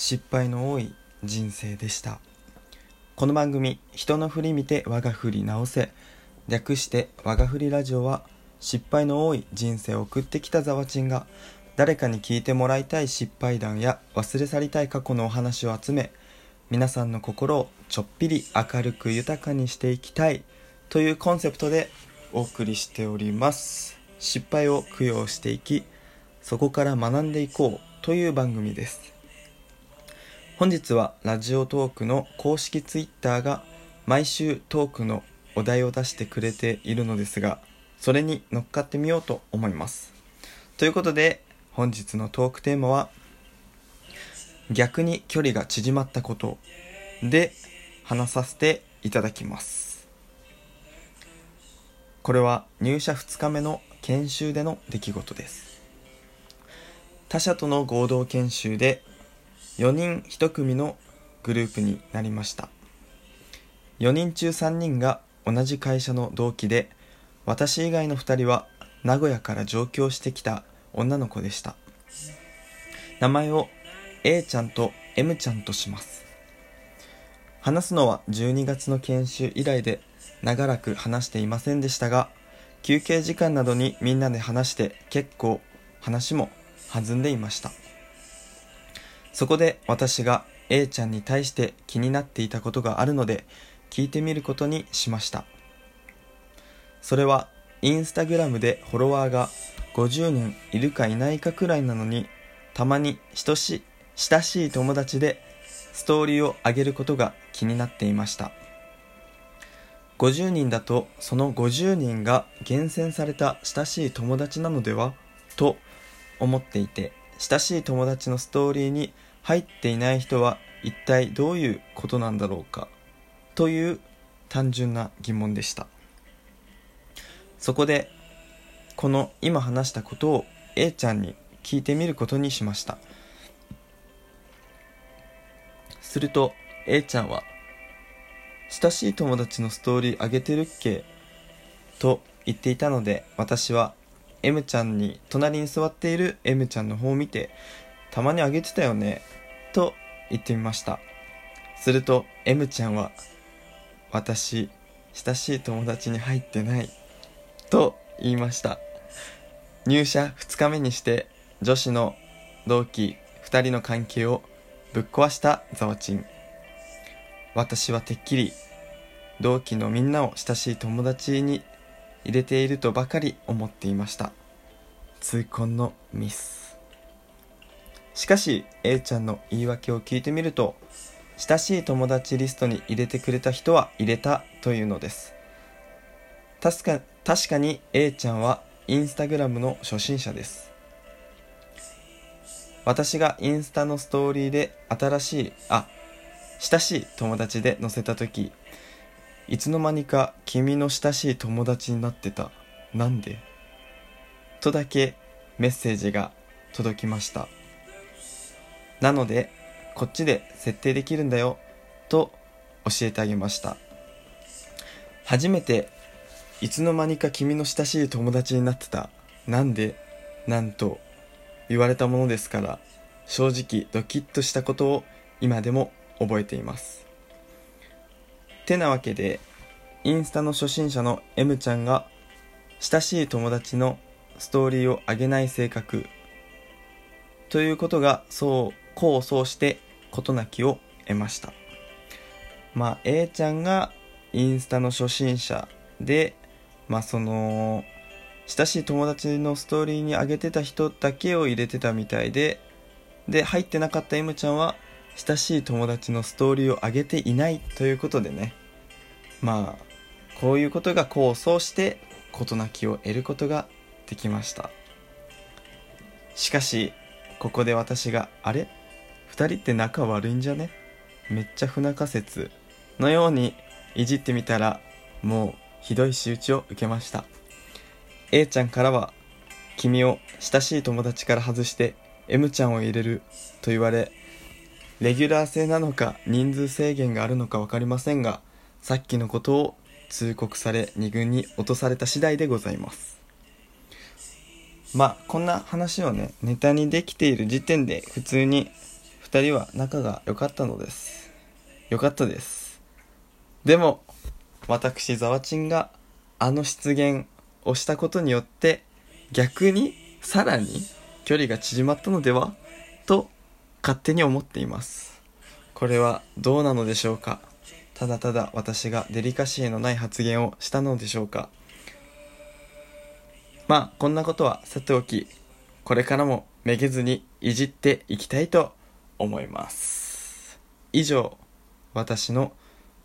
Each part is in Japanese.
失敗の多い人生でした。この番組「人の振り見て我が振り直せ」略して「我が振りラジオ」は失敗の多い人生を送ってきたざわちんが誰かに聞いてもらいたい失敗談や忘れ去りたい過去のお話を集め皆さんの心をちょっぴり明るく豊かにしていきたいというコンセプトでお送りしております。失敗を供養していきそこから学んでいこうという番組です。本日はラジオトークの公式ツイッターが毎週トークのお題を出してくれているのですがそれに乗っかってみようと思います。ということで本日のトークテーマは逆に距離が縮まったことで話させていただきます。これは入社2日目の研修での出来事です。他社との合同研修で4人1組のグループになりました。4人中3人が同じ会社の同期で私以外の2人は名古屋から上京してきた女の子でした。名前を A ちゃんと M ちゃんとします。話すのは12月の研修以来で長らく話していませんでしたが休憩時間などにみんなで話して結構話も弾んでいました。そこで私が A ちゃんに対して気になっていたことがあるので聞いてみることにしました。それはインスタグラムでフォロワーが50人いるかいないかくらいなのにたまに親しい親しい友達でストーリーを上げることが気になっていました。50人だとその50人が厳選された親しい友達なのでは？と思っていて親しい友達のストーリーに入っていない人は一体どういうことなんだろうか？という単純な疑問でした。そこでこの今話したことを A ちゃんに聞いてみることにしました。すると A ちゃんは親しい友達のストーリーあげてるっけ？と言っていたので私は M ちゃんに隣に座っている M ちゃんの方を見てたまにあげてたよねと言ってみました。すると M ちゃんは私親しい友達に入ってないと言いました。入社2日目にして女子の同期2人の関係をぶっ壊したザワチン。私はてっきり同期のみんなを親しい友達に入れているとばかり思っていました。痛恨のミス。しかし A ちゃんの言い訳を聞いてみると親しい友達リストに入れてくれた人は入れたというのです。確か確かに A ちゃんはインスタグラムの初心者です。私がインスタのストーリーで新しいあ親しい友達で載せた時いつの間にか君の親しい友達になってた。なんで？とだけメッセージが届きました。なので、こっちで設定できるんだよ、と教えてあげました。初めて、いつの間にか君の親しい友達になってた。なんで、なんと言われたものですから、正直ドキッとしたことを今でも覚えています。てなわけで、インスタの初心者の M ちゃんが親しい友達のストーリーを上げない性格ということがそう功を奏して事なきを得ました。まあ、A ちゃんがインスタの初心者で、まあその、親しい友達のストーリーに上げてた人だけを入れてたみたいで、で、入ってなかった M ちゃんは、親しい友達のストーリーを上げていないということでね、まあ、こういうことが功を奏して、事なきを得ることができました。しかし、ここで私が、あれ？2人って仲悪いんじゃね？めっちゃ不仲説。のようにいじってみたらもうひどい仕打ちを受けました。A ちゃんからは君を親しい友達から外して M ちゃんを入れると言われレギュラー制なのか人数制限があるのか分かりませんがさっきのことを通告され2軍に落とされた次第でございます。まあこんな話をねネタにできている時点で普通に2人は仲が良かったのです。良かったです。でも私ざわちんがあの失言をしたことによって逆にさらに距離が縮まったのではと勝手に思っています。これはどうなのでしょうか。ただただ私がデリカシーのない発言をしたのでしょうか。まあこんなことはさておきこれからもめげずにいじっていきたいと思います。以上私の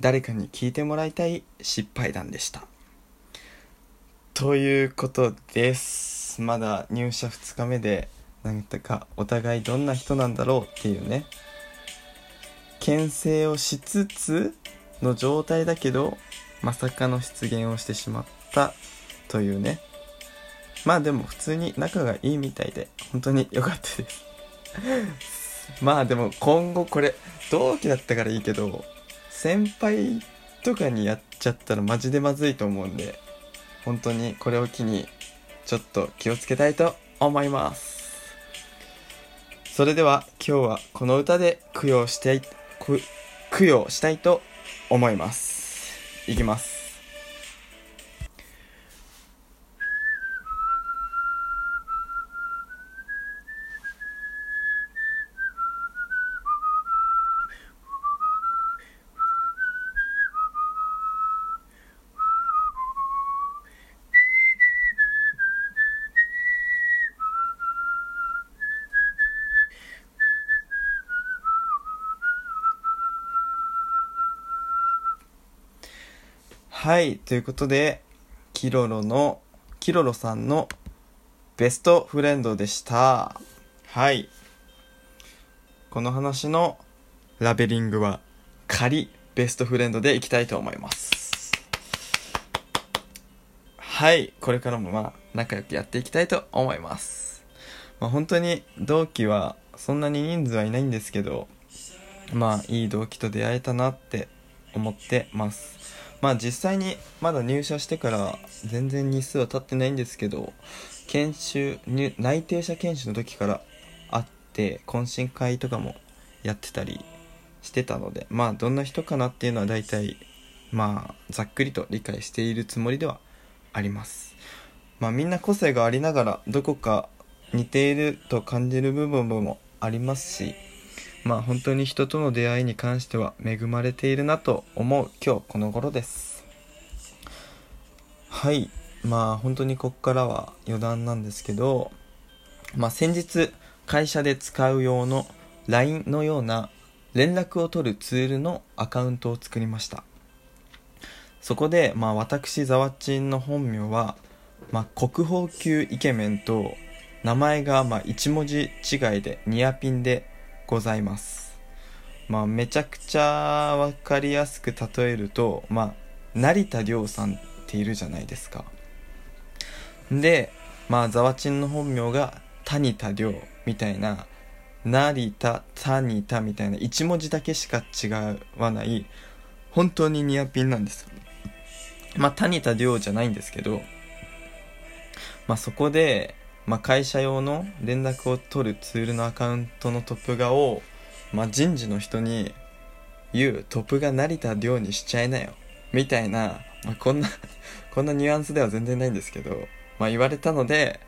誰かに聞いてもらいたい失敗談でした。ということです。まだ入社2日目でなんかお互いどんな人なんだろうっていうね。牽制をしつつの状態だけどまさかの出現をしてしまったというね。まあでも普通に仲がいいみたいで本当に良かったです。まあでも今後これ同期だったからいいけど先輩とかにやっちゃったらマジでまずいと思うんで本当にこれを機にちょっと気をつけたいと思います。それでは今日はこの歌で供養して供養したいと思います。いきます。はい、ということで、キロロの、キロロさんのベストフレンドでした。はい。この話のラベリングは仮ベストフレンドでいきたいと思います。はい、これからもまあ仲良くやっていきたいと思います。まあ本当に同期はそんなに人数はいないんですけど、まあいい同期と出会えたなって思ってます。まあ実際にまだ入社してから全然日数は経ってないんですけど研修内定者研修の時から会って懇親会とかもやってたりしてたのでまあどんな人かなっていうのは大体まあざっくりと理解しているつもりではあります。まあみんな個性がありながらどこか似ていると感じる部分もありますしまあ本当に人との出会いに関しては恵まれているなと思う今日この頃です。はい。まあ本当にこっからは余談なんですけどまあ先日会社で使う用の LINE のような連絡を取るツールのアカウントを作りました。そこでまあ私ざわちんの本名は、まあ、国宝級イケメンと名前がまあ1文字違いでニアピンでございます。まあめちゃくちゃ分かりやすく例えるとまあ成田凌さんっているじゃないですか。でまあざわちんの本名が谷田凌みたいな成田谷田みたいな1文字だけしか違わない本当にニアピンなんですまあ谷田凌じゃないんですけどまあそこでまあ、会社用の連絡を取るツールのアカウントのトップ画を、まあ、人事の人に言うトップ画成田凌にしちゃいなよみたいな、まあ、こんな こんなニュアンスでは全然ないんですけど、まあ、言われたので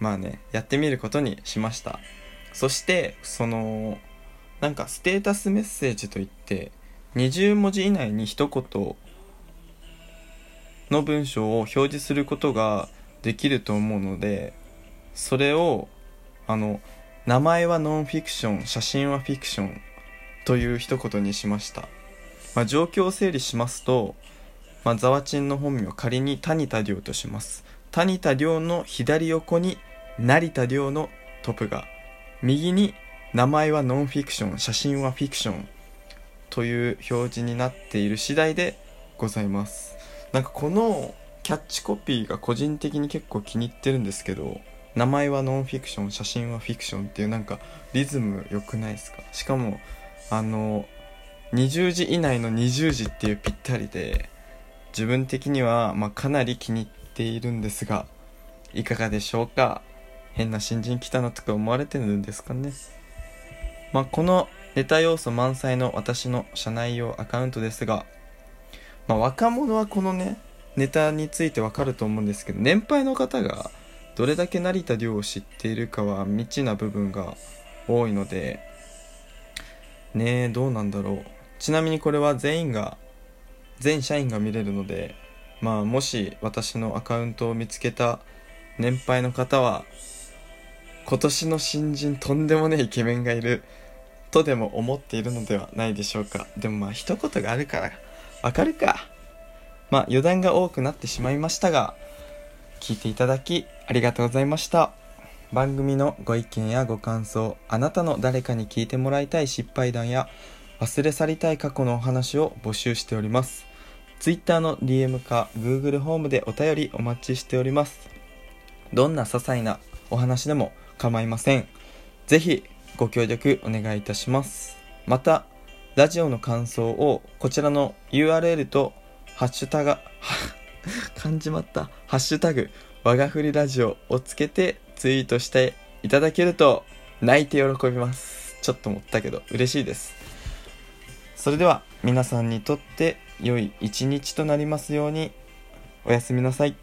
まあねやってみることにしました。そしてそのなんかステータスメッセージといって20文字以内に一言の文章を表示することができると思うのでそれをあの名前はノンフィクション写真はフィクションという一言にしました、まあ、状況を整理しますと、まあ、ザワチンの本名仮に谷田亮とします。谷田亮の左横に成田亮のトップが右に名前はノンフィクション写真はフィクションという表示になっている次第でございます。なんかこのキャッチコピーが個人的に結構気に入ってるんですけど名前はノンフィクション写真はフィクションっていうなんかリズム良くないですか？しかもあの20時以内の20時っていうぴったりで自分的には、まあ、かなり気に入っているんですがいかがでしょうか？変な新人来たなとか思われてるんですかね？まあ、このネタ要素満載の私の社内用アカウントですが、まあ、若者はこのねネタについてわかると思うんですけど年配の方がどれだけ成田凌を知っているかは未知な部分が多いのでねえどうなんだろう。ちなみにこれは全員が全社員が見れるのでまあもし私のアカウントを見つけた年配の方は今年の新人とんでもねえイケメンがいるとでも思っているのではないでしょうか。でもまあ一言があるからわかるか。まあ余談が多くなってしまいましたが聞いていただきありがとうございました。番組のご意見やご感想あなたの誰かに聞いてもらいたい失敗談や忘れ去りたい過去のお話を募集しております。Twitter の DM か Google ホームでお便りお待ちしております。どんな些細なお話でも構いません。ぜひご協力お願いいたします。またラジオの感想をこちらの URL とハッシュタグ 感じまったハッシュタグ我がふりラジオをつけてツイートしていただけると泣いて喜びます。ちょっと持ったけど嬉しいです。それでは皆さんにとって良い一日となりますようにおやすみなさい。